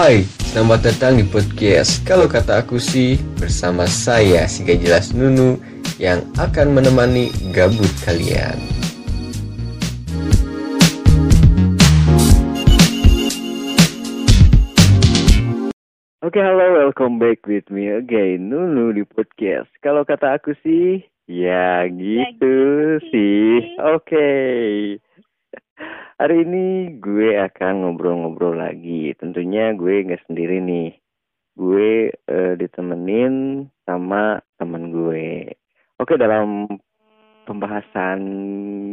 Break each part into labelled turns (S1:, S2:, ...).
S1: Hai, selamat datang di podcast Kalau kata aku sih bersama saya si gak jelas Nunu yang akan menemani gabut kalian. Oke, halo, welcome back with me again, Nunu di podcast. Kalau kata aku sih, ya gitu
S2: gitu
S1: sih.
S2: sih.
S1: Oke. Hari ini gue akan ngobrol-ngobrol lagi. Tentunya gue nggak sendiri nih. Gue eh, ditemenin sama temen gue. Oke, dalam pembahasan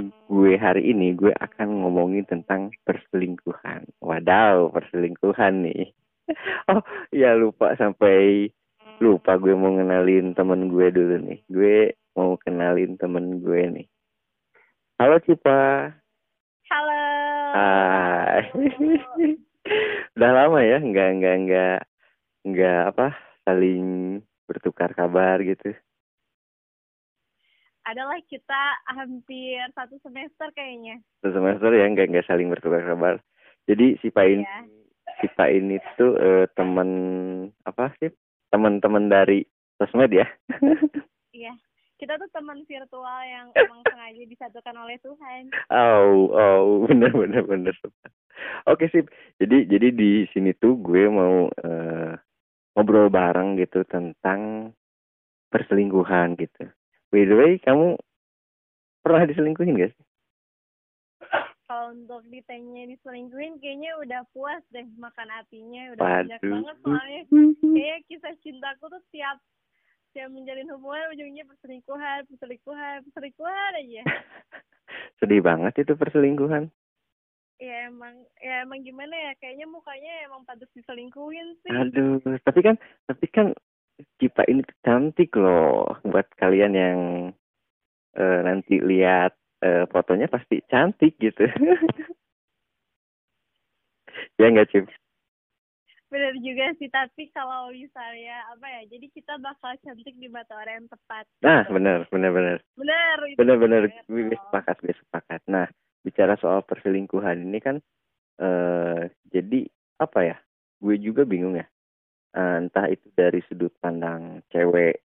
S1: gue hari ini, gue akan ngomongin tentang perselingkuhan. Wadaw, perselingkuhan nih. Oh, ya lupa sampai lupa gue mau ngenalin temen gue dulu nih. Gue mau kenalin temen gue nih. Halo Cipa.
S2: Halo.
S1: Hai. Udah lama ya, nggak nggak nggak nggak apa saling bertukar kabar gitu.
S2: Adalah kita hampir satu semester kayaknya.
S1: Satu semester ya nggak nggak saling bertukar kabar. Jadi si Pak ini
S2: Ya.
S1: si Pak ini tuh eh, teman apa sih? Teman-teman dari sosmed ya.
S2: Iya. Kita tuh teman virtual yang emang sengaja disatukan oleh Tuhan.
S1: Oh, oh, bener bener bener. Oke sip. Jadi jadi di sini tuh gue mau eh, ngobrol bareng gitu tentang perselingkuhan gitu. By the way, kamu pernah diselingkuhin gak sih?
S2: Kalau untuk ditanya diselingkuhin kayaknya udah puas deh makan hatinya udah banyak banget soalnya. Kayaknya kisah cintaku tuh tiap tiap menjalin hubungan ujungnya perselingkuhan, perselingkuhan, perselingkuhan aja.
S1: Sedih banget itu perselingkuhan.
S2: Ya emang ya emang gimana ya kayaknya mukanya emang pantas diselingkuhin sih.
S1: Aduh, tapi kan tapi kan Cipa ini cantik loh buat kalian yang eh, nanti lihat eh, fotonya pasti cantik gitu. ya nggak Cip?
S2: Bener juga sih, tapi kalau misalnya apa ya, jadi kita bakal cantik di mata orang yang tepat.
S1: Nah, benar, benar, benar.
S2: Bener, itu
S1: Benar, benar.
S2: bener
S1: Gue sepakat, gue sepakat. Nah, bicara soal perselingkuhan ini kan, eh jadi apa ya? Gue juga bingung ya. Eh, entah itu dari sudut pandang cewek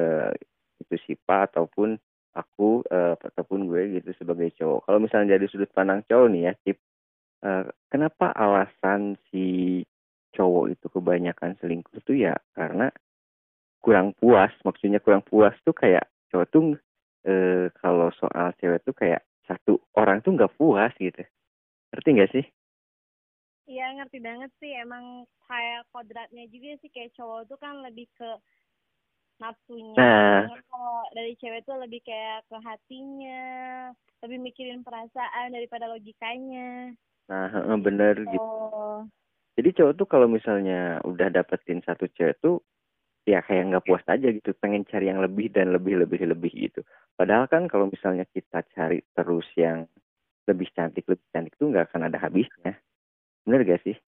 S1: eh, itu Sipa ataupun aku eh, ataupun gue gitu sebagai cowok. Kalau misalnya dari sudut pandang cowok nih ya, tip eh, kenapa alasan si cowok itu kebanyakan selingkuh tuh ya karena kurang puas. Maksudnya kurang puas tuh kayak cowok tuh eh, kalau soal cewek tuh kayak satu orang tuh nggak puas gitu. Ngerti nggak sih?
S2: Iya ngerti banget sih, emang kayak kodratnya juga sih kayak cowok tuh kan lebih ke nafsunya.
S1: Nah.
S2: Kalau dari cewek tuh lebih kayak ke hatinya, lebih mikirin perasaan daripada logikanya.
S1: Nah, bener gitu.
S2: Oh,
S1: Jadi cowok tuh kalau misalnya udah dapetin satu cewek tuh ya kayak nggak puas aja gitu, pengen cari yang lebih dan lebih lebih lebih gitu. Padahal kan kalau misalnya kita cari terus yang lebih cantik lebih cantik tuh nggak akan ada habisnya. Bener gak sih?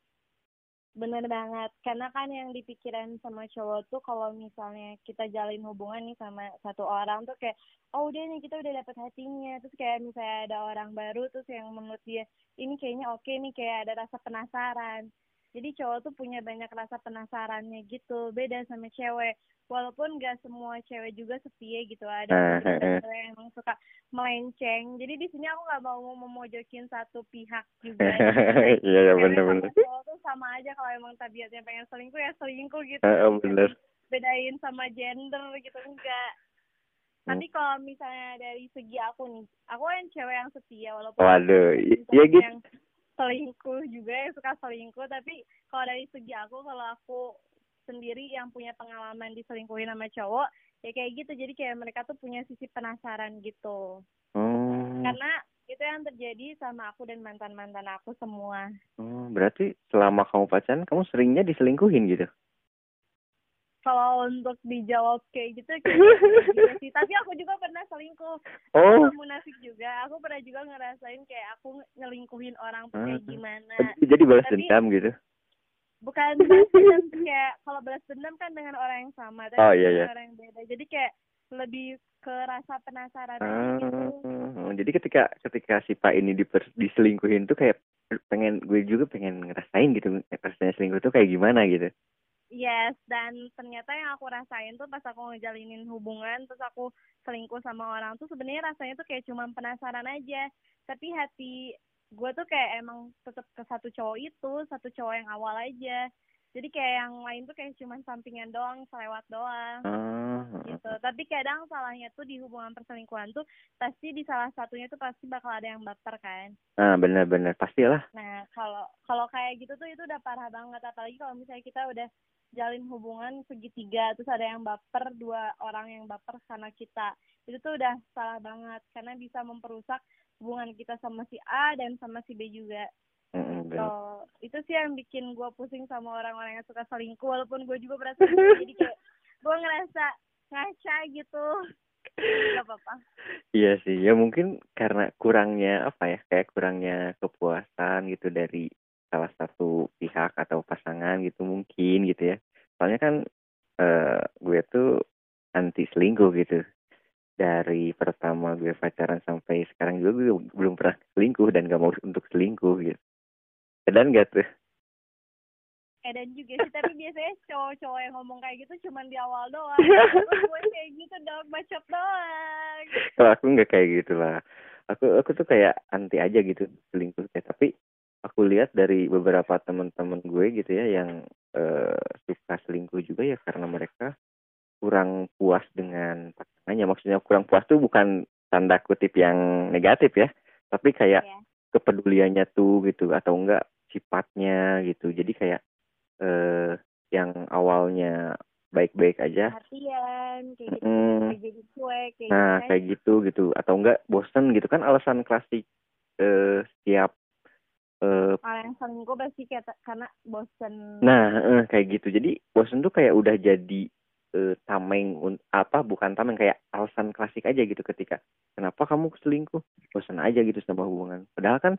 S2: bener banget. Karena kan yang dipikiran sama cowok tuh kalau misalnya kita jalin hubungan nih sama satu orang tuh kayak, oh udah nih kita udah dapet hatinya. Terus kayak misalnya ada orang baru terus yang menurut dia, ini kayaknya oke nih kayak ada rasa penasaran. Jadi cowok tuh punya banyak rasa penasarannya gitu. Beda sama cewek. Walaupun gak semua cewek juga setia gitu. Ada beberapa
S1: eh, eh.
S2: cewek yang emang suka melenceng. Jadi di sini aku nggak mau memojokin satu pihak juga.
S1: Iya ya
S2: sama
S1: bener.
S2: cowok tuh sama aja kalau emang tabiatnya pengen selingkuh ya selingkuh gitu.
S1: Heeh, bener.
S2: Bedain sama gender gitu enggak.
S1: Hmm.
S2: Tapi kalau misalnya dari segi aku nih, aku kan cewek yang setia walaupun
S1: Waduh, iya gitu.
S2: yang selingkuh juga yang suka selingkuh. Tapi kalau dari segi aku kalau aku sendiri yang punya pengalaman diselingkuhin sama cowok ya kayak gitu. Jadi kayak mereka tuh punya sisi penasaran gitu.
S1: Oh,
S2: karena itu yang terjadi sama aku dan mantan mantan aku semua.
S1: Oh, berarti selama kamu pacaran kamu seringnya diselingkuhin gitu?
S2: Kalau untuk dijawab kayak gitu kayak sih. Tapi aku juga pernah selingkuh. Aku
S1: Oh,
S2: nggak munafik juga. Aku pernah juga ngerasain kayak aku ngelingkuhin orang tuh kayak gimana.
S1: Jadi balas
S2: Tapi-
S1: dendam gitu?
S2: bukan dendam kayak kalau balas dendam kan dengan orang yang sama tapi
S1: Oh, iya,
S2: dengan
S1: iya.
S2: orang yang beda. Jadi kayak lebih ke rasa penasaran
S1: Ah,
S2: gitu.
S1: jadi ketika ketika si Pak ini diper, diselingkuhin tuh kayak pengen gue juga pengen ngerasain gitu rasanya selingkuh tuh kayak gimana gitu
S2: Yes, dan ternyata yang aku rasain tuh pas aku ngejalinin hubungan, terus aku selingkuh sama orang tuh sebenarnya rasanya tuh kayak cuma penasaran aja. Tapi hati gue tuh kayak emang tetap ke satu cowok itu, satu cowok yang awal aja. Jadi kayak yang lain tuh kayak cuma sampingan doang selewat doang. Uh, gitu. Tapi kadang salahnya tuh di hubungan perselingkuhan tuh pasti di salah satunya tuh pasti bakal ada yang baper kan.
S1: Ah benar-benar pastilah.
S2: Nah kalau kalau kayak gitu tuh itu udah parah banget. Apalagi kalau misalnya kita udah jalin hubungan segitiga terus ada yang baper dua orang yang baper karena kita. Itu tuh udah salah banget karena bisa memperusak hubungan kita sama si A dan sama si B juga.
S1: Mm,
S2: so, itu sih yang bikin gue pusing sama orang-orang yang suka selingkuh walaupun gue juga berasa jadi kayak gue ngerasa ngaca gitu. Gak apa-apa.
S1: Iya sih ya mungkin karena kurangnya apa ya kayak kurangnya kepuasan gitu dari salah satu pihak atau pasangan gitu mungkin gitu ya soalnya kan uh, gue tuh anti selingkuh gitu dari pertama gue pacaran sampai sekarang juga gue belum pernah selingkuh dan gak mau untuk selingkuh gitu Edan gak tuh?
S2: Edan juga sih, tapi biasanya cowok-cowok yang ngomong kayak gitu cuman di awal doang. gue kayak gitu dong, bacot doang.
S1: Kalau aku nggak kayak gitu lah. Aku aku tuh kayak anti aja gitu selingkuh. Ya, tapi aku lihat dari beberapa teman-teman gue gitu ya yang uh, suka selingkuh juga ya karena mereka kurang puas dengan pasangannya. Maksudnya kurang puas tuh bukan tanda kutip yang negatif ya, tapi kayak yeah kepeduliannya tuh gitu atau enggak sifatnya gitu. Jadi kayak eh yang awalnya baik-baik aja
S2: perhatian kayak gitu mm, kayak jadi cuek kayak
S1: nah gitu, kayak gitu gitu. Atau enggak bosen gitu kan alasan klasik eh setiap
S2: eh yang selingkuh pasti kayak karena bosen.
S1: Nah eh, kayak gitu. Jadi bosen tuh kayak udah jadi uh, tameng apa bukan tameng kayak alasan klasik aja gitu ketika kenapa kamu selingkuh? Bosan aja gitu sama hubungan. Padahal kan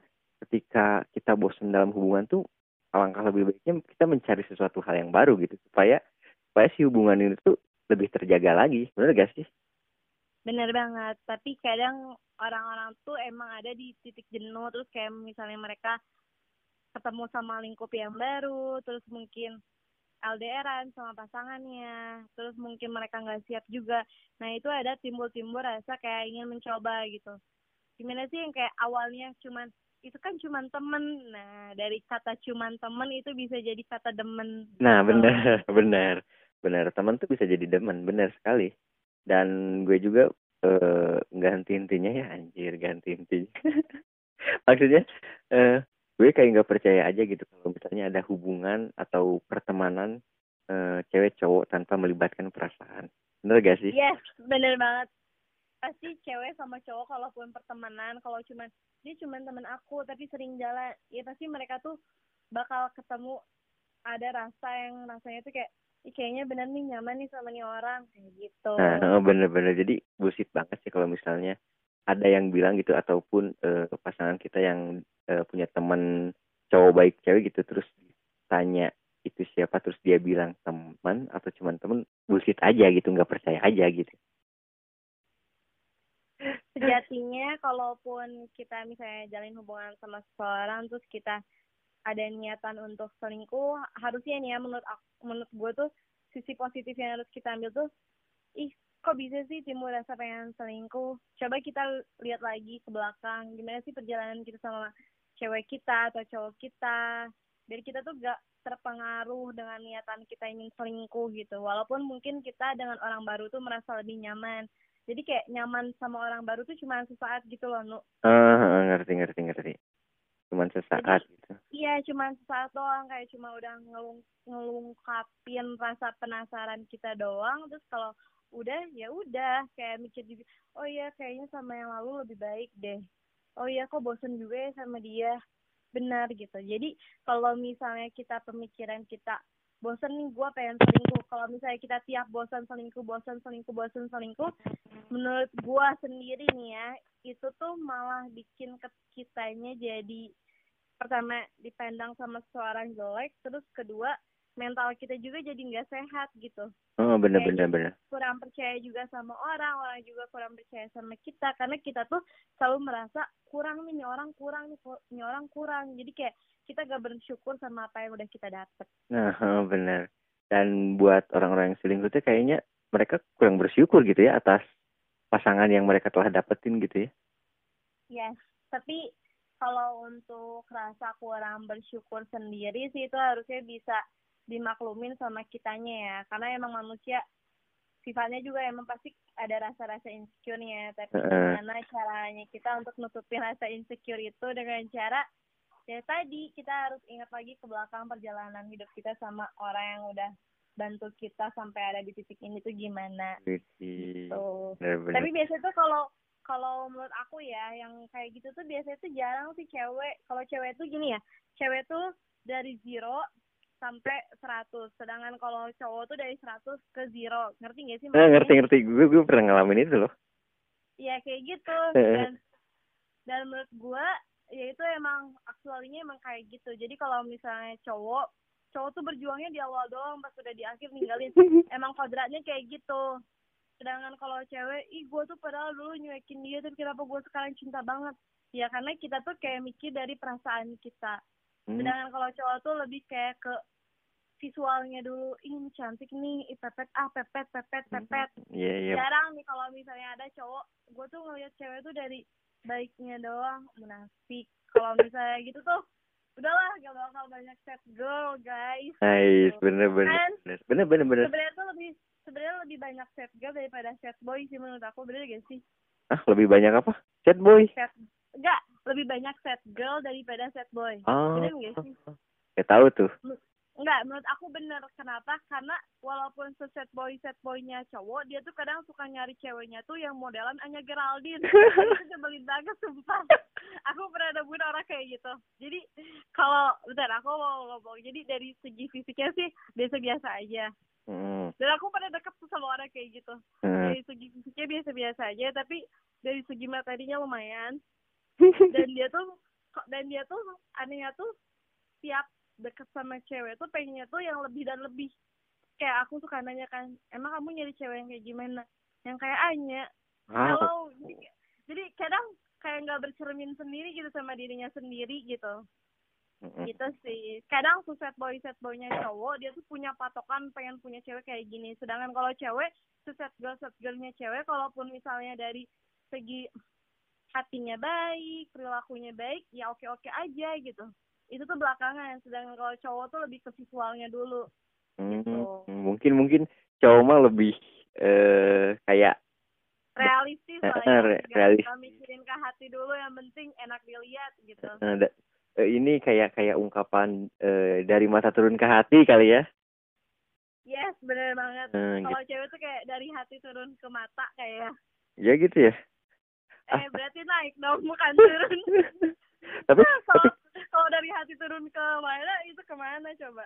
S1: ketika kita bosan dalam hubungan tuh alangkah lebih baiknya kita mencari sesuatu hal yang baru gitu supaya supaya si hubungan ini tuh lebih terjaga lagi. Benar gak sih
S2: bener banget. Tapi kadang orang-orang tuh emang ada di titik jenuh. Terus kayak misalnya mereka ketemu sama lingkup yang baru terus mungkin LDRan sama pasangannya terus mungkin mereka nggak siap juga. Nah itu ada timbul-timbul rasa kayak ingin mencoba gitu. Gimana sih yang kayak awalnya cuman itu kan cuman temen. Nah dari kata cuman temen itu bisa jadi kata demen
S1: nah gitu. benar benar benar teman tuh bisa jadi demen. Benar sekali dan gue juga eh, ganti intinya ya anjir ganti intinya maksudnya eh, gue kayak nggak percaya aja gitu kalau misalnya ada hubungan atau pertemanan uh, cewek cowok tanpa melibatkan perasaan bener gak sih?
S2: Yes, bener banget. Pasti cewek sama cowok kalaupun pertemanan, kalau cuman dia cuman teman aku tapi sering jalan, ya pasti mereka tuh bakal ketemu ada rasa yang rasanya tuh kayak kayaknya bener nih nyaman nih sama nih orang kayak gitu.
S1: Nah, bener-bener jadi bullshit banget sih kalau misalnya ada yang bilang gitu ataupun uh, pasangan kita yang uh, punya teman cowok baik cewek gitu terus tanya itu siapa terus dia bilang teman atau cuman teman bullshit aja gitu nggak percaya aja gitu
S2: sejatinya kalaupun kita misalnya jalin hubungan sama seseorang terus kita ada niatan untuk selingkuh harusnya nih ya menurut aku, menurut gue tuh sisi positif yang harus kita ambil tuh ih kok bisa sih timbul rasa pengen selingkuh? Coba kita lihat lagi ke belakang gimana sih perjalanan kita sama cewek kita atau cowok kita biar kita tuh gak terpengaruh dengan niatan kita ingin selingkuh gitu. Walaupun mungkin kita dengan orang baru tuh merasa lebih nyaman. Jadi kayak nyaman sama orang baru tuh cuma sesaat gitu loh nu.
S1: Uh, ngerti ngerti ngerti. Cuma sesaat. jadi,
S2: cuma sesaat doang kayak cuma udah ngelung ngelungkapin rasa penasaran kita doang terus kalau udah ya udah kayak mikir juga oh iya kayaknya sama yang lalu lebih baik deh. Oh iya kok bosen juga ya sama dia. Benar gitu. Jadi kalau misalnya kita pemikiran kita bosen nih gue pengen selingkuh. Kalau misalnya kita tiap bosan selingkuh bosan selingkuh bosan selingkuh menurut gue sendiri nih ya itu tuh malah bikin kitanya jadi pertama dipandang sama seorang jelek terus kedua mental kita juga jadi nggak sehat gitu.
S1: Oh bener
S2: Kayak
S1: bener bener.
S2: kurang percaya juga sama orang orang juga kurang percaya sama kita karena kita tuh selalu merasa kurang nih orang kurang nih orang kurang. Jadi kayak kita gak bersyukur sama apa yang udah kita dapet.
S1: Nah oh, bener. Dan buat orang-orang yang selingkuh tuh kayaknya mereka kurang bersyukur gitu ya atas pasangan yang mereka telah dapetin gitu ya.
S2: Yes tapi kalau untuk rasa kurang bersyukur sendiri sih itu harusnya bisa dimaklumin sama kitanya ya. Karena emang manusia sifatnya juga emang pasti ada rasa-rasa insecure-nya tapi
S1: Heeh.
S2: gimana caranya kita untuk nutupin rasa insecure itu dengan cara ya tadi kita harus ingat lagi ke belakang perjalanan hidup kita sama orang yang udah bantu kita sampai ada di titik ini tuh gimana.
S1: Bener-bener
S2: tapi biasanya tuh kalau kalau menurut aku ya yang kayak gitu tuh biasanya tuh jarang sih cewek. Kalau cewek tuh gini ya cewek tuh dari zero sampai 100 sedangkan kalau cowok tuh dari 100 ke zero. Ngerti gak sih
S1: Eh, ngerti ngerti. Gue gue pernah ngalamin itu loh.
S2: Iya kayak gitu.
S1: Heeh.
S2: dan dan menurut gua ya itu emang aktualnya emang kayak gitu. Jadi kalau misalnya cowok cowok tuh berjuangnya di awal doang pas udah di akhir ninggalin. Emang kodratnya kayak gitu sedangkan kalau cewek ih gua tuh padahal dulu nyuekin dia tapi kenapa gua sekarang cinta banget? Ya karena kita tuh kayak mikir dari perasaan kita.
S1: Hmm.
S2: sedangkan kalau cowok tuh lebih kayak ke visualnya dulu ih ini cantik nih ih pepet ah pepet pepet pepet.
S1: iya iya.
S2: Jarang nih kalau misalnya ada cowok gue tuh ngeliat cewek tuh dari baiknya doang munafik. Kalau misalnya gitu tuh udahlah gak bakal banyak set girl guys.
S1: Nice bener bener
S2: Kan?
S1: bener. Bener bener bener.
S2: Sebenarnya tuh lebih lebih banyak set girl daripada set boy sih menurut aku bener gak sih
S1: ah lebih banyak apa chat boy
S2: set enggak lebih banyak set girl daripada set boy
S1: oh
S2: bener gak sih
S1: ya tahu tuh
S2: Enggak, menurut aku bener. Kenapa? Karena walaupun set boy set boynya cowok, dia tuh kadang suka nyari ceweknya tuh yang modelan Anya Geraldine. itu nyebelin banget, sumpah. aku pernah nemuin orang kayak gitu. Jadi kalau, bentar, aku mau ngomong. Jadi dari segi fisiknya sih biasa-biasa aja.
S1: Hmm.
S2: Dan aku pernah deket tuh sama orang kayak gitu.
S1: Hmm.
S2: Dari segi fisiknya biasa-biasa aja, tapi dari segi materinya lumayan. Dan dia tuh, kok- dan dia tuh anehnya tuh tiap deket sama cewek tuh pengennya tuh yang lebih dan lebih kayak aku suka nanya kan emang kamu nyari cewek yang kayak gimana yang kayak Anya
S1: Ah,
S2: kalau jadi kadang kayak nggak bercermin sendiri gitu sama dirinya sendiri gitu
S1: mm-mm.
S2: gitu sih. Kadang tuh set boy set boynya cowok dia tuh punya patokan pengen punya cewek kayak gini. Sedangkan kalau cewek tuh set girl set girlnya cewek kalaupun misalnya dari segi hatinya baik perilakunya baik ya oke oke aja gitu. Itu tuh belakangan. Sedangkan kalau cowok tuh lebih ke visualnya dulu.
S1: Hmm,
S2: gitu.
S1: mungkin mungkin cowok mah lebih eh kayak
S2: realistis lah ya.
S1: Re- realis-
S2: nggak mikirin ke hati dulu yang penting enak dilihat gitu.
S1: Da- eh, ini kayak kayak ungkapan eh, dari mata turun ke hati kali ya.
S2: yes bener banget
S1: gitu.
S2: kalau cewek tuh kayak dari hati turun ke mata kayak
S1: Ya gitu ya.
S2: eh berarti naik dong bukan turun
S1: tapi
S2: Nah, kalau kalau dari hati turun ke mana itu ke mana coba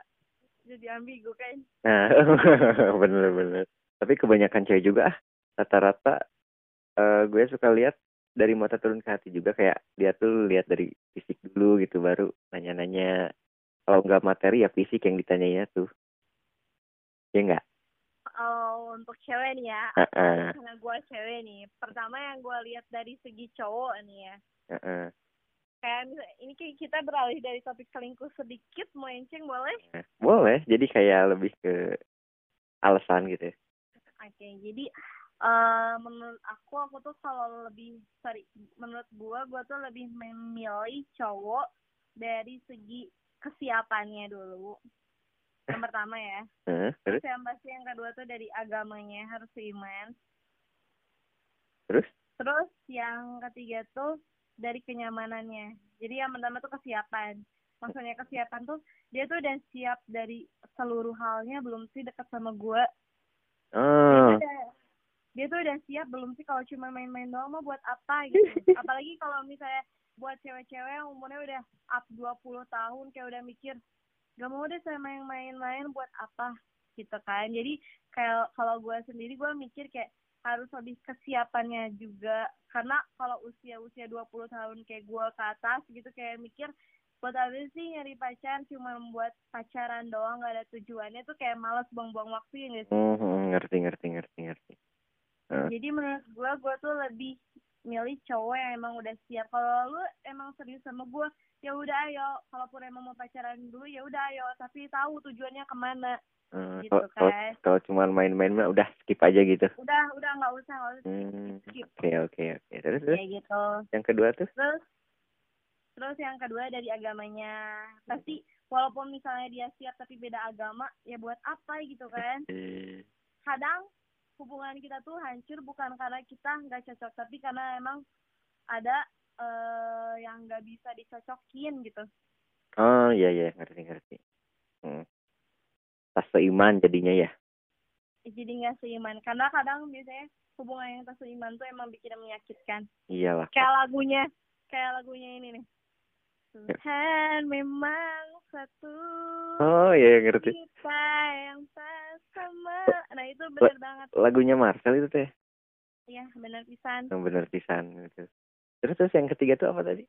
S2: jadi ambigu kan
S1: nah, bener-bener. Tapi kebanyakan cewek juga ah rata-rata eh gue suka lihat dari mata turun ke hati juga kayak dia tuh lihat dari fisik dulu gitu baru nanya-nanya kalau nggak materi ya fisik yang ditanyanya tuh. Ya enggak?
S2: oh untuk cewek nih ya
S1: Heeh.
S2: karena gue cewek nih pertama yang gue lihat dari segi cowok nih ya
S1: Heeh.
S2: kayak ini kayak kita beralih dari topik selingkuh sedikit melenceng boleh
S1: Nah, Boleh, jadi kayak lebih ke alasan gitu ya.
S2: oke jadi eh menurut aku aku tuh kalau lebih sorry menurut gue gue tuh lebih memilih cowok dari segi kesiapannya dulu yang pertama ya
S1: terus,
S2: yang pasti yang kedua tuh dari agamanya harus seiman.
S1: terus,
S2: Terus yang ketiga tuh dari kenyamanannya. Jadi yang pertama tuh kesiapan. Maksudnya kesiapan tuh dia tuh udah siap dari seluruh halnya belum sih dekat sama
S1: oh,
S2: tuh udah- dia tuh udah siap belum sih kalau cuma main-main doang mah buat apa gitu. Apalagi kalau misalnya buat cewek-cewek yang umurnya udah up 20 tahun kayak udah mikir gak mau deh sama yang main-main buat apa? Gitu kan. Jadi kayak kalau gue sendiri gue mikir kayak harus lebih kesiapannya juga. Karena kalau usia usia 20 tahun kayak gue ke atas gitu kayak mikir buat apa sih nyari pacar? Cuma buat pacaran doang gak ada tujuannya. Tuh kayak males buang-buang waktu ya guys
S1: Hmm, hmm, ngerti ngerti ngerti ngerti. Hmm.
S2: jadi menurut gue gue tuh lebih milih cowok yang emang udah siap kalau lu emang serius sama gue ya udah ayo kalaupun emang mau pacaran dulu ya udah ayo tapi tahu tujuannya ke mana
S1: Hmm,
S2: gitu kan.
S1: kalau cuma main-main mah udah skip aja gitu.
S2: udah udah nggak usah nggak usah
S1: Hmm,
S2: skip
S1: Oke oke oke. Terus terus
S2: kayak gitu
S1: yang kedua tuh?
S2: terus terus yang kedua dari agamanya pasti walaupun misalnya dia siap tapi beda agama ya buat apa gitu kan
S1: Eh,
S2: kadang hubungan kita tuh hancur bukan karena kita nggak cocok tapi karena emang ada eh yang nggak bisa dicocokin gitu
S1: Oh iya iya ngerti ngerti. Hmm. Tas seiman jadinya ya.
S2: jadi nggak seiman karena kadang biasanya hubungan yang tak seiman tuh emang bikin menyakitkan
S1: Iyalah.
S2: kayak lagunya kayak lagunya ini nih. Tuhan memang satu
S1: Oh iya ngerti.
S2: kita yang tak sama nah itu bener banget
S1: Lagunya Marcel itu teh.
S2: ya bener pisan
S1: Yang bener pisan gitu. Terus terus yang ketiga tuh apa tadi?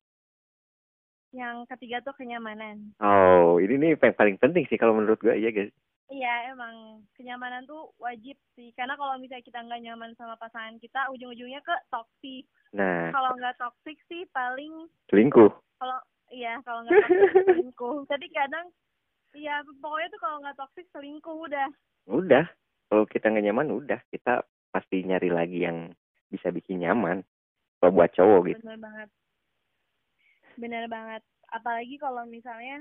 S2: yang ketiga tuh kenyamanan
S1: Oh, ini nih yang paling penting sih kalau menurut gua iya guys.
S2: iya emang kenyamanan tuh wajib sih karena kalau misalnya kita nggak nyaman sama pasangan kita ujung-ujungnya ke toksik
S1: Nah,
S2: kalau nggak toksik sih paling
S1: selingkuh.
S2: Iya kalau nggak selingkuh tapi kadang iya pokoknya tuh kalau nggak toksik selingkuh udah
S1: Udah. Kalau kita nggak nyaman udah kita pasti nyari lagi yang bisa bikin nyaman. Kalau buat cowok gitu.
S2: bener banget bener banget apalagi kalau misalnya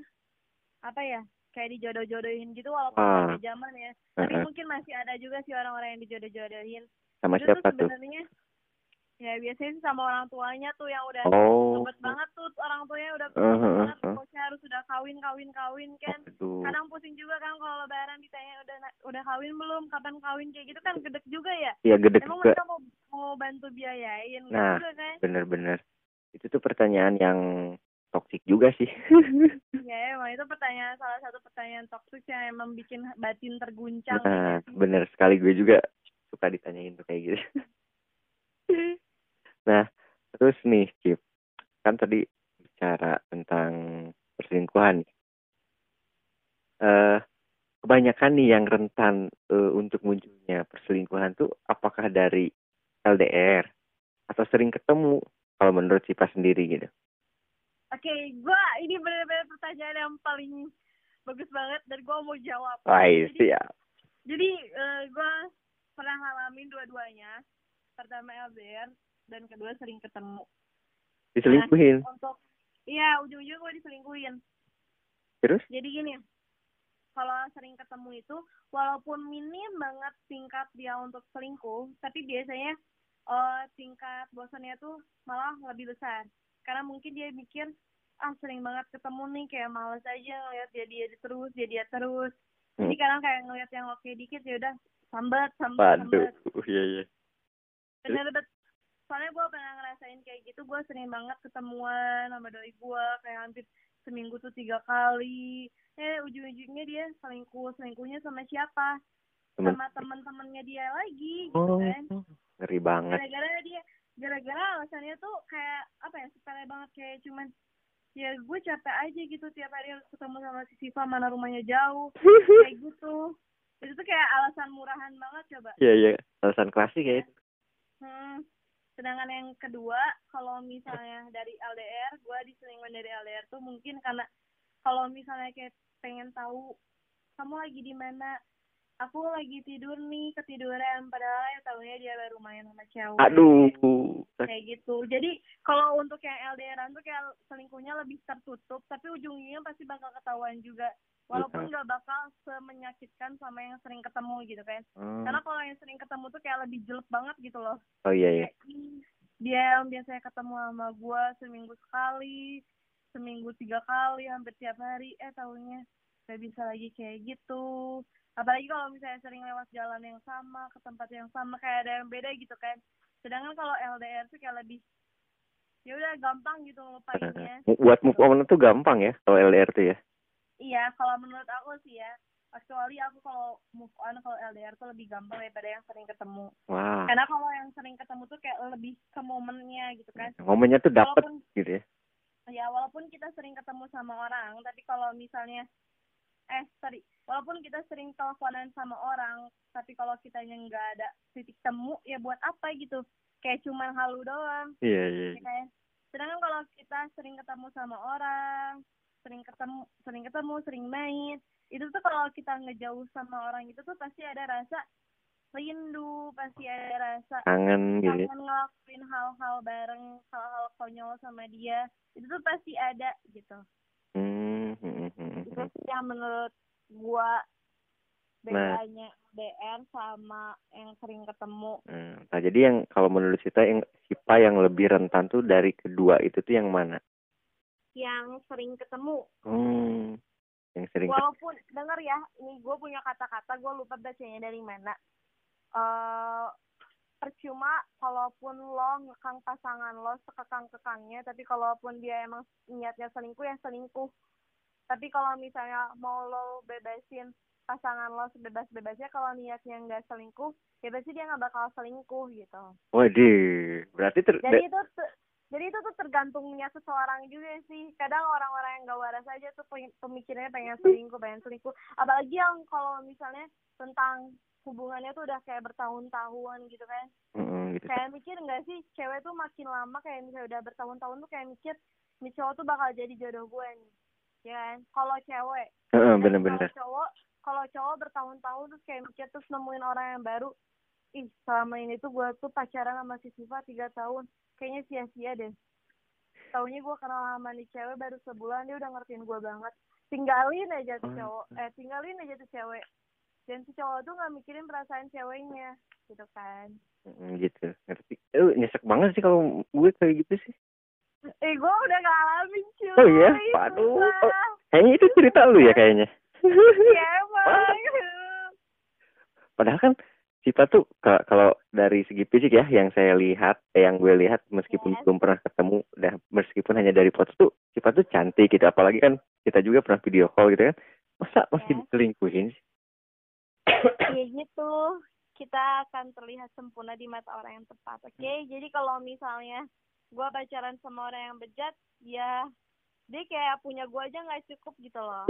S2: apa ya kayak dijodoh-jodohin gitu walaupun
S1: Ah.
S2: zaman ya tapi
S1: Heeh.
S2: mungkin masih ada juga sih orang-orang yang dijodoh-jodohin
S1: Sama
S2: itu
S1: siapa
S2: tuh
S1: tuh?
S2: sebenarnya ya biasanya sih sama orang tuanya tuh yang udah
S1: Oh.
S2: banget tuh orang tuanya udah
S1: Uh, uh,
S2: banget
S1: uh.
S2: harus udah kawin kawin kawin kan
S1: Aduh.
S2: kadang pusing juga kan kalau lebaran ditanya udah udah kawin belum kapan kawin kayak gitu kan gedek juga ya
S1: Iya gede
S2: emang
S1: juga.
S2: mereka mau mau bantu biayain
S1: Nah.
S2: juga kan
S1: Bener-bener. Itu tuh pertanyaan yang toksik juga sih.
S2: ya emang itu pertanyaan salah satu pertanyaan toksik yang emang bikin batin terguncang
S1: Nah,
S2: gitu.
S1: bener sekali gue juga suka ditanyain tuh kayak gitu. nah, terus nih, Cip. Kan tadi bicara tentang perselingkuhan. Eh, kebanyakan nih yang rentan eh, untuk munculnya perselingkuhan tuh apakah dari LDR atau sering ketemu kalau menurut Cipa sendiri gitu.
S2: oke gua ini benar-benar pertanyaan yang paling bagus banget dan gua mau jawab
S1: Wah,
S2: jadi
S1: siap.
S2: jadi eh, gua pernah ngalamin dua-duanya pertama LDR dan kedua sering ketemu
S1: Diselingkuhin.
S2: untuk iya ujung-ujung gue diselingkuhin
S1: Terus?
S2: jadi gini kalau sering ketemu itu walaupun minim banget tingkat dia untuk selingkuh tapi biasanya eh, tingkat bosannya tuh malah lebih besar karena mungkin dia mikir ah sering banget ketemu nih kayak males aja ngeliat dia dia terus dia dia terus jadi
S1: Hmm.
S2: kadang kayak ngeliat yang oke dikit ya udah sambat sambat
S1: Waduh,
S2: sambat
S1: iya iya.
S2: bener bet soalnya gue pernah ngerasain kayak gitu gue sering banget ketemuan sama doi gue kayak hampir seminggu tuh tiga kali eh ujung-ujungnya dia selingkuh selingkuhnya sama siapa
S1: Temen.
S2: sama teman-temannya dia lagi gitu
S1: Oh,
S2: kan
S1: ngeri banget.
S2: gara-gara dia gara-gara alasannya tuh kayak apa ya sepele banget kayak cuman ya gue capek aja gitu tiap hari harus ketemu sama si Siva mana rumahnya jauh kayak gitu itu tuh kayak alasan murahan banget coba
S1: Iya iya, alasan klasik ya. itu.
S2: Hmm. Sedangkan yang kedua, kalau misalnya dari LDR, gue diselingkuhin dari LDR tuh mungkin karena kalau misalnya kayak pengen tahu kamu lagi di mana, aku lagi tidur nih ketiduran, padahal ya tahunya dia baru main sama cewek.
S1: Aduh.
S2: Kayak gitu. Jadi kalau untuk yang LDRan tuh kayak selingkuhnya lebih tertutup, tapi ujungnya pasti bakal ketahuan juga. Walaupun nggak bakal semenyakitkan sama yang sering ketemu gitu kan.
S1: Hmm.
S2: Karena kalau yang sering ketemu tuh kayak lebih jelek banget gitu loh
S1: Oh iya iya.
S2: Dia yang biasanya ketemu sama gua seminggu sekali seminggu tiga kali hampir tiap hari. Eh tahunya gak bisa lagi kayak gitu. Apalagi kalau misalnya sering lewat jalan yang sama ke tempat yang sama kayak ada yang beda gitu kan. Sedangkan kalau LDR tuh kayak lebih ya udah gampang gitu ngelupainnya.
S1: Buat move on tuh gampang ya kalau LDR tuh ya.
S2: iya kalau menurut aku sih ya. Kecuali aku kalau move on kalau LDR tuh lebih gampang daripada yang sering ketemu.
S1: Wah.
S2: karena kalau yang sering ketemu tuh kayak lebih ke momennya gitu kan
S1: Momennya tuh dapet
S2: Walaupun
S1: gitu ya.
S2: ya walaupun kita sering ketemu sama orang tapi kalau misalnya eh sorry walaupun kita sering teleponan sama orang tapi kalau kitanya nggak ada titik temu ya buat apa gitu kayak cuman halu doang
S1: iya iya
S2: ya kan? sedangkan kalau kita sering ketemu sama orang sering ketemu sering ketemu sering main itu tuh kalau kita ngejauh sama orang itu tuh pasti ada rasa rindu pasti ada rasa
S1: kangen gitu ya.
S2: kangen ngelakuin hal-hal bareng hal-hal konyol sama dia itu tuh pasti ada gitu
S1: hmm,
S2: itu yang menurut gua
S1: Nah.
S2: bedanya DR sama yang sering ketemu
S1: Hmm, Nah, jadi yang kalau menurut kita yang Sipa yang lebih rentan tuh dari kedua itu tuh yang mana?
S2: yang sering ketemu
S1: Hmm, yang sering
S2: walaupun denger ya ini gue punya kata-kata gue lupa bacanya dari mana eh percuma kalaupun lo ngekang pasangan lo sekekang-kekangnya tapi kalaupun dia emang niatnya selingkuh ya selingkuh. Tapi kalau misalnya mau lo bebasin pasangan lo sebebas-bebasnya kalau niatnya nggak selingkuh ya pasti dia nggak bakal selingkuh gitu.
S1: Waduh, berarti ter
S2: jadi itu jadi itu tuh tergantungnya seseorang juga sih. Kadang orang-orang yang gak waras aja tuh pemikirannya pengen selingkuh pengen selingkuh. Apalagi yang kalau misalnya tentang hubungannya tuh udah kayak bertahun-tahun gitu kan.
S1: Mm, gitu.
S2: kayak mikir nggak sih cewek tuh makin lama kayak misalnya udah bertahun-tahun tuh kayak mikir nih cowok tuh bakal jadi jodoh gue nih. Ya kan? Kalau cewek Tapi
S1: bener-bener.
S2: kalau cowok kalau cowok bertahun-tahun terus kayak mikir terus nemuin orang yang baru ih selama ini tuh gue tuh pacaran sama si Siva tiga tahun kayaknya sia-sia deh. Taunya gue kenal sama nih cewek baru sebulan dia udah ngertiin gue banget. Tinggalin aja tuh
S1: Oh.
S2: cowok eh tinggalin aja tuh cewek dan si cowok tuh nggak mikirin perasaan ceweknya gitu kan
S1: Mm, gitu. Ngerti. Eh, nyesek banget sih kalau gue kayak gitu sih.
S2: eh gue udah ngalamin cuy
S1: Oh iya? Waduh. Oh, kayaknya itu cerita lu ya kayaknya.
S2: Iya emang
S1: Padahal kan Sipa tuh ka- kalau dari segi fisik ya yang saya lihat, eh, yang gue lihat meskipun
S2: Yes.
S1: belum pernah ketemu, dah meskipun hanya dari foto tuh Sipa tuh cantik gitu. Apalagi kan kita juga pernah video call gitu kan. Masa masih
S2: Yes.
S1: diselingkuhin sih?
S2: Iya gitu. Kita akan terlihat sempurna di mata orang yang tepat. Oke,
S1: Hmm.
S2: jadi kalau misalnya gua pacaran sama orang yang bejat, ya dia kayak punya gua aja nggak cukup gitu loh.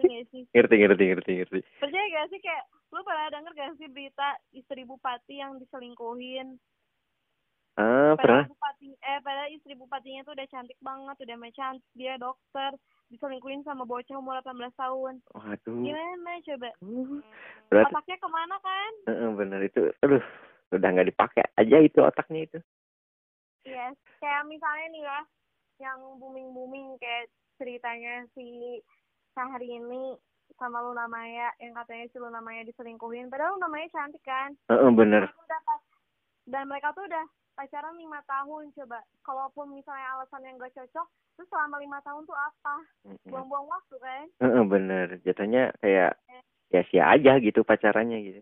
S2: Ngerti
S1: ngerti, ngerti, ngerti, ngerti.
S2: Percaya gak sih kayak lu pernah denger gak sih berita istri bupati yang diselingkuhin?
S1: Ah, pernah.
S2: Bupati eh padahal istri bupatinya tuh udah cantik banget, udah macam dia dokter, diselingkuhin sama bocah umur 18 tahun.
S1: Waduh.
S2: Gimana coba?
S1: Uh, Berarti
S2: Otaknya ke mana kan?
S1: Heeh, bener itu. Aduh, udah nggak dipakai aja itu otaknya itu.
S2: Yes, kayak misalnya nih ya, yang booming-booming kayak ceritanya si Syahrini sama Luna Maya yang katanya si Luna Maya diselingkuhin. Padahal Luna Maya cantik kan?
S1: Heeh, bener.
S2: Mereka udah pas- dan mereka tuh udah pacaran lima tahun coba. Kalaupun misalnya alasan yang gak cocok, terus selama lima tahun tuh apa? Buang-buang waktu kan?
S1: Heeh, bener. Jatuhnya kayak ya sia aja gitu pacarannya gitu.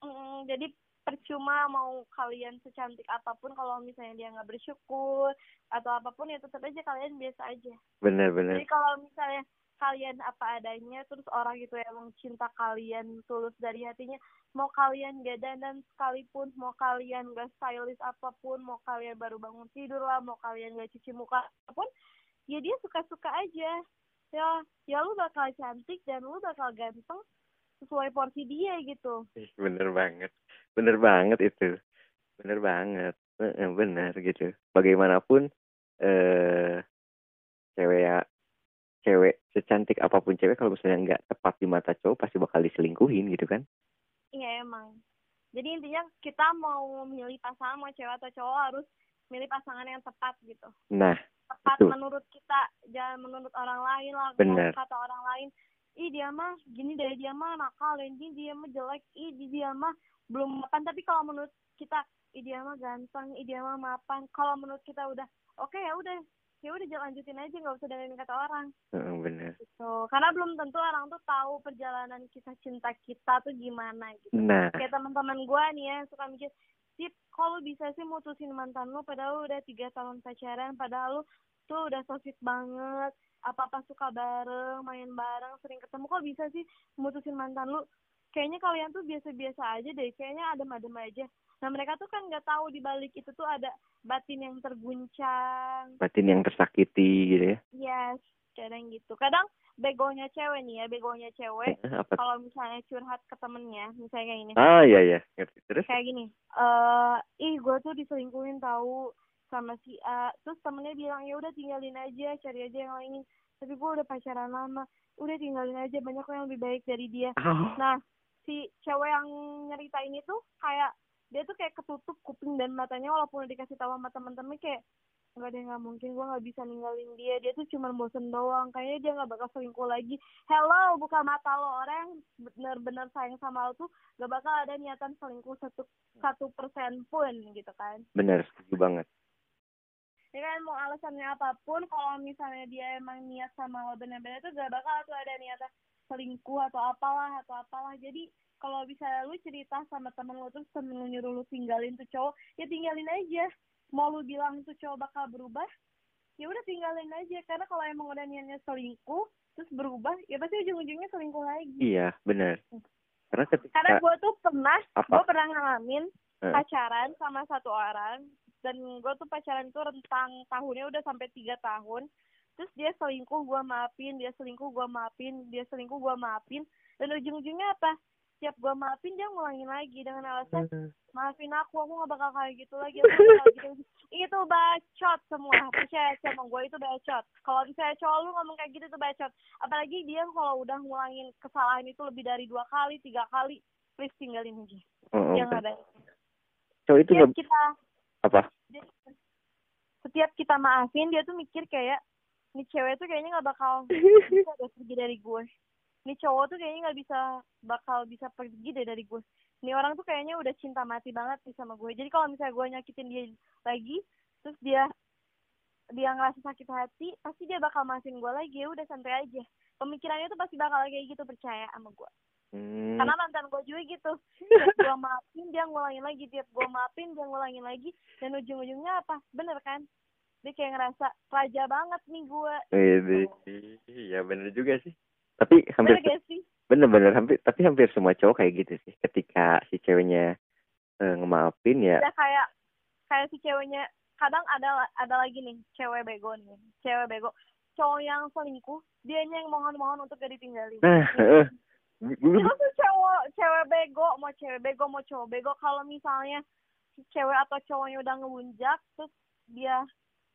S2: Mm, jadi percuma mau kalian secantik apa pun kalau misalnya dia nggak bersyukur atau apa pun ya tetap aja kalian biasa aja.
S1: Bener,
S2: Jadi
S1: bener.
S2: kalau misalnya kalian apa adanya terus orang itu emang cinta kalian tulus dari hatinya mau kalian gak dandan sekalipun mau kalian gak stylish apa pun mau kalian baru bangun tidur lah mau kalian gak cuci muka apa pun ya dia suka-suka aja ya ya lu bakal cantik dan lu bakal ganteng sesuai porsi dia gitu
S1: Bener banget. Bener banget itu. Bener banget. Bener gitu. Bagaimanapun eh cewek ya cewek secantik apa pun cewek kalau misalnya nggak tepat di mata cowok pasti bakal diselingkuhin gitu kan.
S2: Iya emang jadi intinya kita mau milih pasangan mau cewek atau cowok harus milih pasangan yang tepat gitu
S1: Nah,
S2: tepat
S1: Betul.
S2: menurut kita jangan menurut orang lain lah
S1: Bener.
S2: Kalau kata orang lain ih dia mah gini dari dia mah nakal ini dia mah jelek ih di- dia mah belum mapan tapi kalau menurut kita ih dia mah ganteng ih dia mah mapan kalau menurut kita udah oke ya udah ya udah jangan lanjutin aja nggak usah dengerin kata orang.
S1: Heeh, bener.
S2: gitu. Karena belum tentu orang tuh tahu perjalanan kisah cinta kita tuh gimana gitu.
S1: Nah,
S2: kayak teman-teman gue nih ya suka mikir sip kalau bisa sih mutusin mantan lu padahal lu udah tiga tahun pacaran padahal lu tuh udah so sweet banget apa apa suka bareng main bareng sering ketemu kok bisa sih mutusin mantan lu? Kayaknya kalian tuh biasa-biasa aja deh kayaknya adem-adem aja nah mereka tuh kan nggak tahu di balik itu tuh ada batin yang terguncang.
S1: Batin yang tersakiti gitu ya?
S2: Yes kadang gitu. Kadang begonya cewek nih ya begonya cewek.
S1: Eh,
S2: kalau misalnya curhat ke temennya misalnya kayak gini.
S1: Ah iya iya. Ngerti. Terus?
S2: Kayak gini eh ih gue tuh diselingkuhin tahu sama si A. Terus temennya bilang ya udah tinggalin aja cari aja yang lain. Tapi gue udah pacaran lama. Udah tinggalin aja banyak kok yang lebih baik dari dia.
S1: Oh,
S2: nah si cewek yang nyerita ini tuh kayak dia tuh kayak ketutup kuping dan matanya walaupun udah dikasih tahu sama teman-teman kayak nggak ada nggak mungkin gue nggak bisa ninggalin dia. Dia tuh cuma bosen doang kayaknya dia nggak bakal selingkuh lagi. Hello buka mata lo orang yang bener-bener sayang sama lo tuh gak bakal ada niatan selingkuh satu satu persen pun gitu kan.
S1: Bener setuju banget.
S2: Ya kan mau alasannya apa pun kalau misalnya dia emang niat sama lo benar-benar tuh gak bakal tuh ada niatan selingkuh atau apalah atau apalah. Jadi kalau bisa lu cerita sama temen lu terus temen lu nyuruh lu tinggalin tuh cowok ya tinggalin aja. Mau lu bilang tuh cowok bakal berubah ya udah tinggalin aja. Karena kalau emang udah niatnya selingkuh terus berubah ya pasti ujung-ujungnya selingkuh lagi.
S1: Iya bener karena ketika
S2: karena gue tuh pernah gue pernah ngalamin
S1: Eh.
S2: pacaran sama satu orang dan gue tuh pacaran itu rentang tahunnya udah sampai tiga tahun. Terus dia selingkuh gue maafin dia selingkuh gue maafin dia selingkuh gue maafin. Dan ujung-ujungnya apa setiap gue maafin dia ngulangin lagi dengan alasan
S1: Hmm.
S2: maafin aku aku gak bakal kayak gitu lagi gak gitu. Itu bacot semua. Percaya sama gue itu bacot. Kalau misalnya cowok lu ngomong kayak gitu tuh bacot. Apalagi dia kalau udah ngulangin kesalahan itu lebih dari dua kali tiga kali please tinggalin aja
S1: oh.
S2: nggak ada.
S1: Cowok itu
S2: setiap
S1: nggak
S2: kita
S1: apa?
S2: setiap kita maafin dia tuh mikir kayak nih cewek tuh kayaknya nggak bakal bisa pergi dari gue nih cowok tuh kayaknya nggak bisa bakal bisa pergi deh dari gue. Nih orang tuh kayaknya udah cinta mati banget nih sama gue. Jadi kalau misalnya gue nyakitin dia lagi terus dia dia ngerasa sakit hati pasti dia bakal maafin gue lagi. Ya udah santai aja. Pemikirannya tuh pasti bakal kayak gitu percaya sama gue.
S1: Hmm.
S2: karena mantan gue juga gitu. Gue maafin dia ngulangin lagi. Tiap gue maafin dia ngulangin lagi. Dan ujung-ujungnya apa? Bener kan? Dia kayak ngerasa raja banget nih gue.
S1: Wih, iya bener juga sih tapi hampir bener-bener hampir tapi hampir semua cowok kayak gitu sih. Ketika si ceweknya eh, ngemaafin ya.
S2: Ya kayak kayak si ceweknya kadang ada ada lagi nih cewek bego nih cewek bego. Cowok yang selingkuh dianya yang mohon-mohon untuk gak ditinggalin.
S1: Nah gue
S2: itu tuh cowok cewek bego mau cewek bego mau cowok bego. Kalau misalnya si cewek atau cowoknya udah ngelunjak terus dia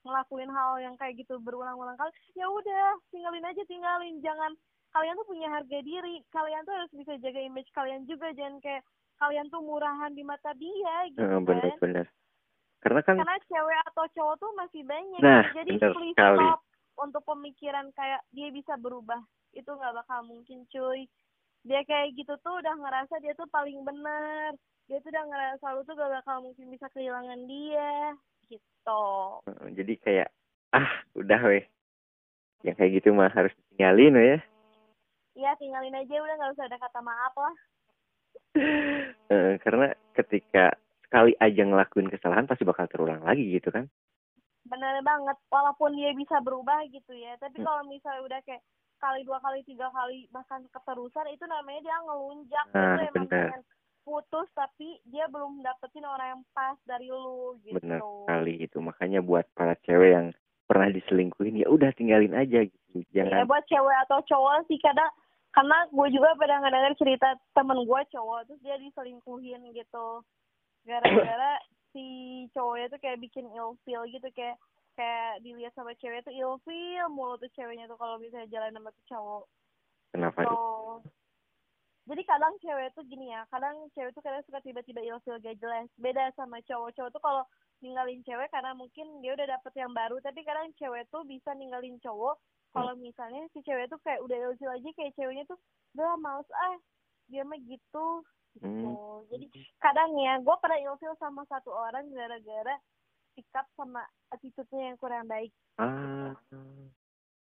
S2: ngelakuin hal yang kayak gitu berulang-ulang kali ya udah tinggalin aja tinggalin. Jangan kalian tuh punya harga diri. Kalian tuh harus bisa jaga image kalian juga jangan kayak kalian tuh murahan di mata dia gitu
S1: Eh,
S2: kan.
S1: bener-bener karena kan
S2: karena cewek atau cowok tuh masih banyak.
S1: Nah,
S2: jadi
S1: bener
S2: please
S1: sekali.
S2: stop untuk pemikiran kayak dia bisa berubah. Itu nggak bakal mungkin cuy. Dia kayak gitu tuh udah ngerasa dia tuh paling bener. Dia tuh udah ngerasa lu tuh gak bakal mungkin bisa kehilangan dia gitu.
S1: Jadi kayak ah udah weh. Yang kayak gitu mah harus ditinggalin weh ya
S2: Iya tinggalin aja udah nggak usah ada kata maaf lah.
S1: Eh, karena ketika sekali aja ngelakuin kesalahan pasti bakal terulang lagi gitu kan?
S2: Bener banget walaupun dia bisa berubah gitu ya. Tapi
S1: Hmm.
S2: kalau misalnya udah kayak kali dua kali tiga kali bahkan keterusan itu namanya dia ngelunjak.
S1: Nah,
S2: itu emang
S1: bener.
S2: pengen putus tapi dia belum dapetin orang yang pas dari lu gitu.
S1: Benar sekali itu makanya buat para cewek yang pernah diselingkuhin ya udah tinggalin aja gitu.
S2: Ya
S1: jangan
S2: buat cewek atau cowok sih kadang karena gue juga pernah ngedenger cerita temen gue cowok terus dia diselingkuhin gitu. Gara-gara si cowoknya tuh kayak bikin ilfeel gitu kayak kayak dilihat sama cewek tuh ilfeel mulu tuh ceweknya tuh kalau misalnya jalan sama tuh cowok.
S1: Kenapa
S2: so jadi kadang cewek tuh gini ya kadang cewek tuh kadang suka tiba-tiba ilfeel gak jelas. Beda sama cowok cowok tuh kalau ninggalin cewek karena mungkin dia udah dapet yang baru tapi kadang cewek tuh bisa ninggalin cowok kalau misalnya si cewek tuh kayak udah ilfeel aja kayak ceweknya tuh udah males ah dia mah gitu gitu.
S1: Hmm.
S2: jadi kadang ya gue pernah ilfeel sama satu orang gara-gara sikap sama attitude-nya yang kurang baik.
S1: Ah.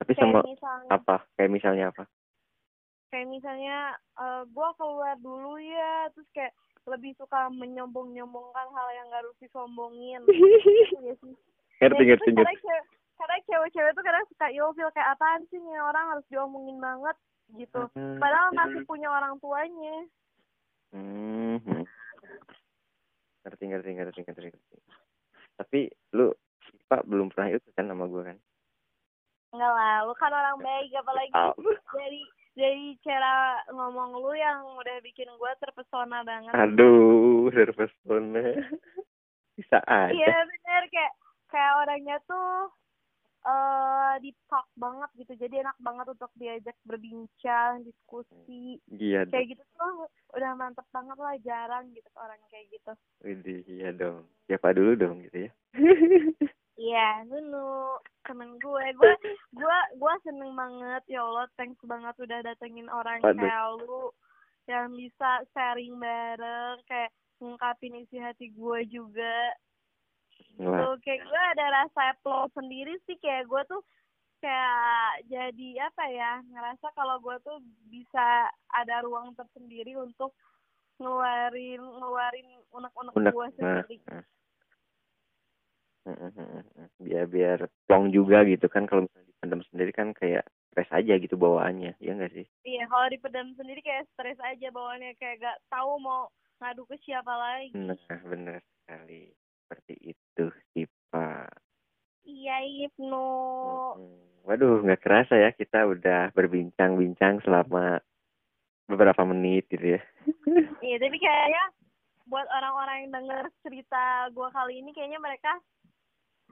S1: Tapi
S2: kayak
S1: sama
S2: misalnya
S1: apa? Kayak misalnya apa?
S2: Kayak misalnya eh gue keluar dulu ya terus kayak lebih suka menyombong-nyombongkan hal yang gak harus disombongin. Iya sih.
S1: ngerti
S2: Ya,
S1: ngerti ngerti
S2: kadang cewek-cewek tuh kadang suka ilfeel kayak apaan sih nih orang harus diomongin banget gitu.
S1: Hmm.
S2: padahal masih punya orang tuanya.
S1: Hmm. ngerti ngerti ngerti ngerti ngerti. Tapi lu pak belum pernah itu kan sama gue kan?
S2: Enggak lah lu kan orang baik apalagi dari dari cara ngomong lu yang udah bikin gue terpesona banget.
S1: Aduh terpesona. Bisa aja.
S2: iya bener kayak kayak orangnya tuh eh di talk banget gitu. Jadi enak banget untuk diajak berbincang diskusi.
S1: Iya dong
S2: kayak gitu tuh udah mantep banget lah jarang gitu orang kayak gitu.
S1: Widih, iya dong. Siapa dulu dong gitu ya?
S2: Iya Nunu temen gue. Gue gue gue seneng banget. Ya Allah thanks banget udah datengin orang kayak lu yang bisa sharing bareng kayak ngungkapin isi hati gue juga Tuh kayak gue ada rasa flow sendiri sih. Kayak gue tuh kayak jadi apa ya ngerasa kalau gue tuh bisa ada ruang tersendiri untuk ngeluarin ngeluarin unek-unek
S1: unek.
S2: gue
S1: nah,
S2: sendiri.
S1: nah. Mm, mm, mm, mm. biar biar plong juga gitu kan. Kalau misalnya dipendam sendiri kan kayak stres aja gitu bawaannya. Ya enggak sih?
S2: Iya kalau dipendam sendiri kayak stres aja bawaannya. Kayak gak tahu mau ngadu ke siapa lagi.
S1: Nah benar sekali. Seperti itu sih pak.
S2: Iya Ibnu.
S1: Mm, waduh nggak kerasa ya kita udah berbincang-bincang selama beberapa menit gitu ya.
S2: Iya tapi kayaknya buat orang-orang yang denger cerita gue kali ini kayaknya mereka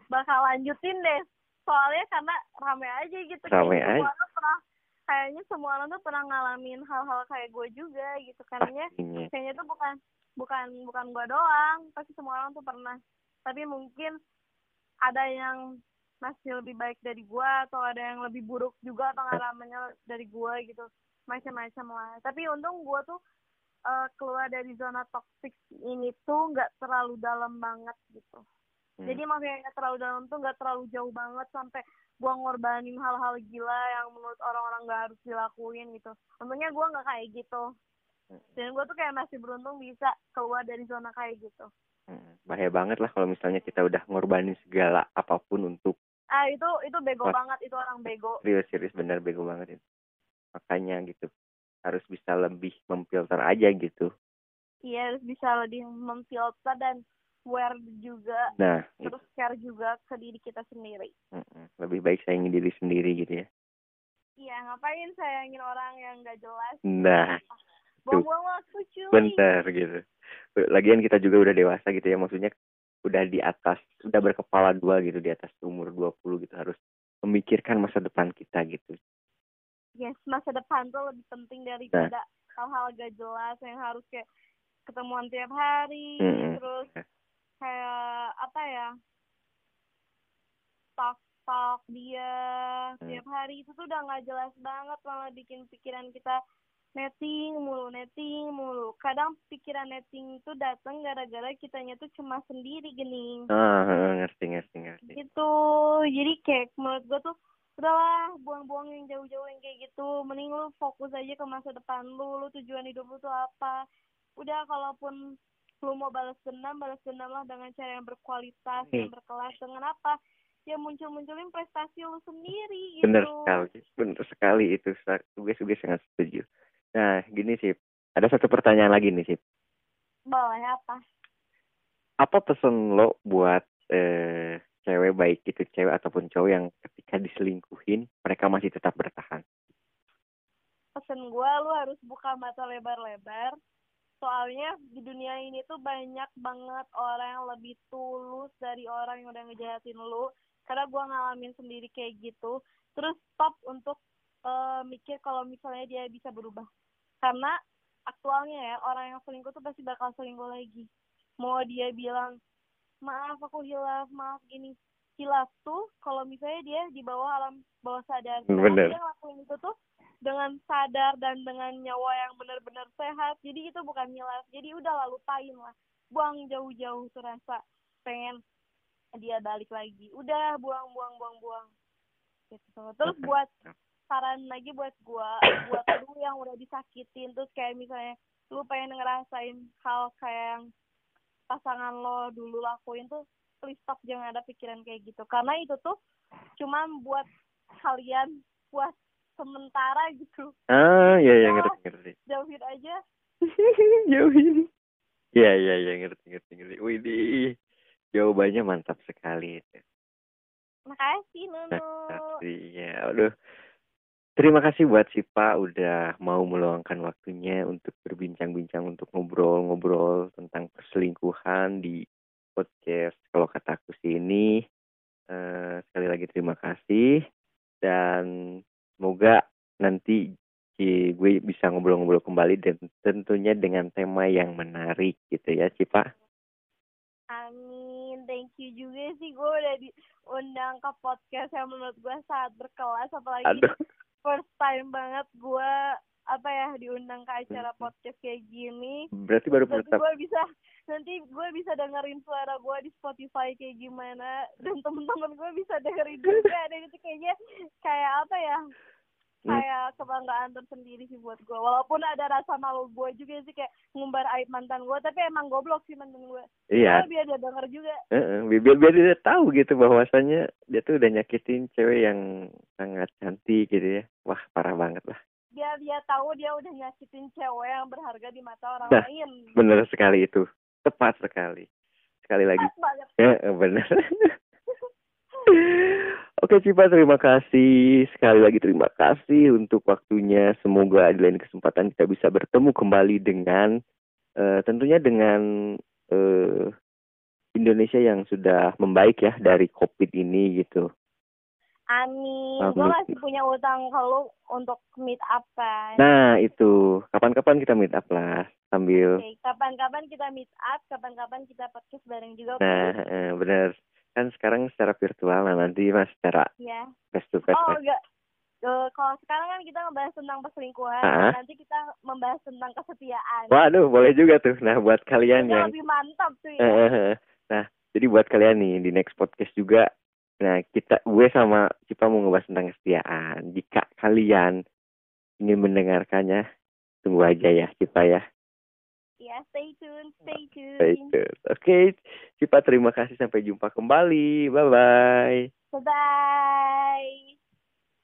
S2: bakal lanjutin deh. Soalnya karena rame aja gitu
S1: Rame
S2: kayaknya semua
S1: aja.
S2: orang pernah kayaknya semua orang tuh pernah ngalamin hal-hal kayak gue juga gitu
S1: pastinya.
S2: kayaknya tuh bukan bukan bukan gue doang pasti semua orang tuh pernah tapi mungkin ada yang masih lebih baik dari gue atau ada yang lebih buruk juga pengalamannya dari gue gitu. Macam-macam lah. Tapi untung gue tuh eh, keluar dari zona toxic ini tuh nggak terlalu dalam banget gitu.
S1: Hmm.
S2: jadi maksudnya nggak terlalu dalam tuh nggak terlalu jauh banget sampai gua ngorbanin hal-hal gila yang menurut orang-orang nggak harus dilakuin gitu. Untungnya gua nggak kayak gitu.
S1: Hmm.
S2: dan gua tuh kayak masih beruntung bisa keluar dari zona kayak gitu
S1: bahaya banget lah kalau misalnya kita udah ngorbanin segala apa pun untuk
S2: ah itu itu bego
S1: Wah.
S2: banget itu orang bego.
S1: Serius serius bener bego banget itu. Makanya gitu harus bisa lebih memfilter aja gitu.
S2: Iya harus bisa lebih memfilter dan aware juga
S1: nah
S2: terus care juga ke diri kita sendiri.
S1: Lebih baik sayangi diri sendiri gitu ya.
S2: Iya ngapain sayangin orang yang nggak jelas?
S1: Nah
S2: buang-buang waktu cuy.
S1: Bener gitu. Lagian kita juga udah dewasa gitu ya maksudnya udah di atas udah berkepala dua gitu di atas umur 20 gitu harus memikirkan masa depan kita gitu.
S2: Yes masa depan tuh lebih penting daripada hal-hal gak jelas yang harus kayak ketemuan tiap hari
S1: Mm-mm.
S2: terus kayak apa ya talk talk dia
S1: Hmm.
S2: tiap hari itu tuh udah nggak jelas banget malah bikin pikiran kita netting mulu netting mulu. Kadang pikiran netting itu datang gara-gara kitanya tuh cuma sendiri gening.
S1: Ah ngerti ngerti ngerti.
S2: Gitu. Jadi kayak menurut gue tuh udahlah buang-buang yang jauh-jauh yang kayak gitu. Mending lu fokus aja ke masa depan lu. Lu tujuan hidup lu tuh apa? Udah kalaupun lu mau balas dendam balas dendam lah dengan cara yang berkualitas
S1: Hmm.
S2: yang berkelas. Dengan apa? Ya muncul-munculin prestasi lu sendiri gitu.
S1: bener sekali bener sekali itu gue gue sangat setuju nah gini sih ada satu pertanyaan lagi nih sih
S2: boleh apa?
S1: Apa pesan lo buat eh, cewek baik itu cewek ataupun cowok yang ketika diselingkuhin mereka masih tetap bertahan?
S2: Pesen gue lu harus buka mata lebar-lebar. Soalnya di dunia ini tuh banyak banget orang yang lebih tulus dari orang yang udah ngejahatin lu. Karena gue ngalamin sendiri kayak gitu. Terus stop untuk eh, mikir kalau misalnya dia bisa berubah karena aktualnya ya orang yang selingkuh tuh pasti bakal selingkuh lagi. Mau dia bilang maaf aku hilaf maaf gini. Hilaf tuh kalau misalnya dia di bawah alam bawah sadar.
S1: Bener.
S2: dia ngelakuin itu tuh dengan sadar dan dengan nyawa yang benar-benar sehat. Jadi itu bukan hilaf. Jadi udah lah lupain lah. Buang jauh-jauh tuh rasa pengen dia balik lagi. Udah buang buang buang buang. Gitu. Terus buat saran lagi buat gua buat lu yang udah disakitin terus kayak misalnya lu pengen ngerasain hal kayak yang pasangan lo dulu lakuin tuh please stop jangan ada pikiran kayak gitu karena itu tuh cuman buat kalian buat sementara gitu
S1: ah iya iya ngerti ngerti
S2: jauhin aja
S1: jauhin Iya iya iya ngerti ngerti ngerti. Wih jawabannya mantap sekali.
S2: Makasih Nunu.
S1: Makasih ya. Aduh. Terima kasih buat Sipa udah mau meluangkan waktunya untuk berbincang-bincang untuk ngobrol-ngobrol tentang perselingkuhan di podcast kalau kataku sih ini. Uh, sekali lagi terima kasih dan semoga nanti gue bisa ngobrol-ngobrol kembali dan tentunya dengan tema yang menarik gitu ya Cipa.
S2: Amin, thank you juga sih gue udah diundang ke podcast yang menurut gue sangat berkelas apalagi Aduh. First time banget gue apa ya diundang ke acara hmm. podcast kayak gini.
S1: Berarti baru pertama.
S2: Gue bisa nanti gue bisa dengerin suara gue di Spotify kayak gimana dan temen-temen gue bisa dengerin juga dan itu kayaknya kayak apa ya. Kayak kebanggaan tersendiri sih buat gue walaupun ada rasa malu gue juga sih kayak ngumbar aib mantan gue tapi emang goblok sih mantan gue
S1: iya.
S2: Biar dia denger juga.
S1: Uh, biar biar dia tahu gitu bahwasannya dia tuh udah nyakitin cewek yang sangat cantik gitu ya. Wah parah banget lah.
S2: Biar dia tahu dia udah nyakitin cewek yang berharga di mata orang
S1: nah,
S2: lain.
S1: bener sekali itu. Tepat sekali. Sekali lagi. Ya bener Oke Cipa, terima kasih. Sekali lagi terima kasih untuk waktunya. Semoga di lain kesempatan kita bisa bertemu kembali dengan uh, tentunya dengan uh, Indonesia yang sudah membaik ya dari COVID ini gitu.
S2: Amin. Gue masih punya utang kalau untuk meet up kan.
S1: Nah itu, kapan-kapan kita meet up lah sambil.
S2: Oke, kapan-kapan kita meet up, kapan-kapan kita podcast bareng juga.
S1: Nah, eh, benar kan sekarang secara virtual nah nanti mas secara
S2: ya.
S1: face to face
S2: oh enggak. Uh, kalau sekarang kan kita ngebahas tentang perselingkuhan nah, nanti kita membahas tentang kesetiaan.
S1: Waduh boleh juga tuh. Nah buat kalian
S2: Itu
S1: yang
S2: lebih mantap tuh ya
S1: nah jadi buat kalian nih di next podcast juga nah kita gue sama Cipa mau ngebahas tentang kesetiaan. Jika kalian ingin mendengarkannya tunggu aja ya Cipa ya
S2: Ya, stay tune, stay tune.
S1: Stay tune. Oke, okay. Cipa terima kasih sampai jumpa kembali. Bye bye.
S2: Bye bye.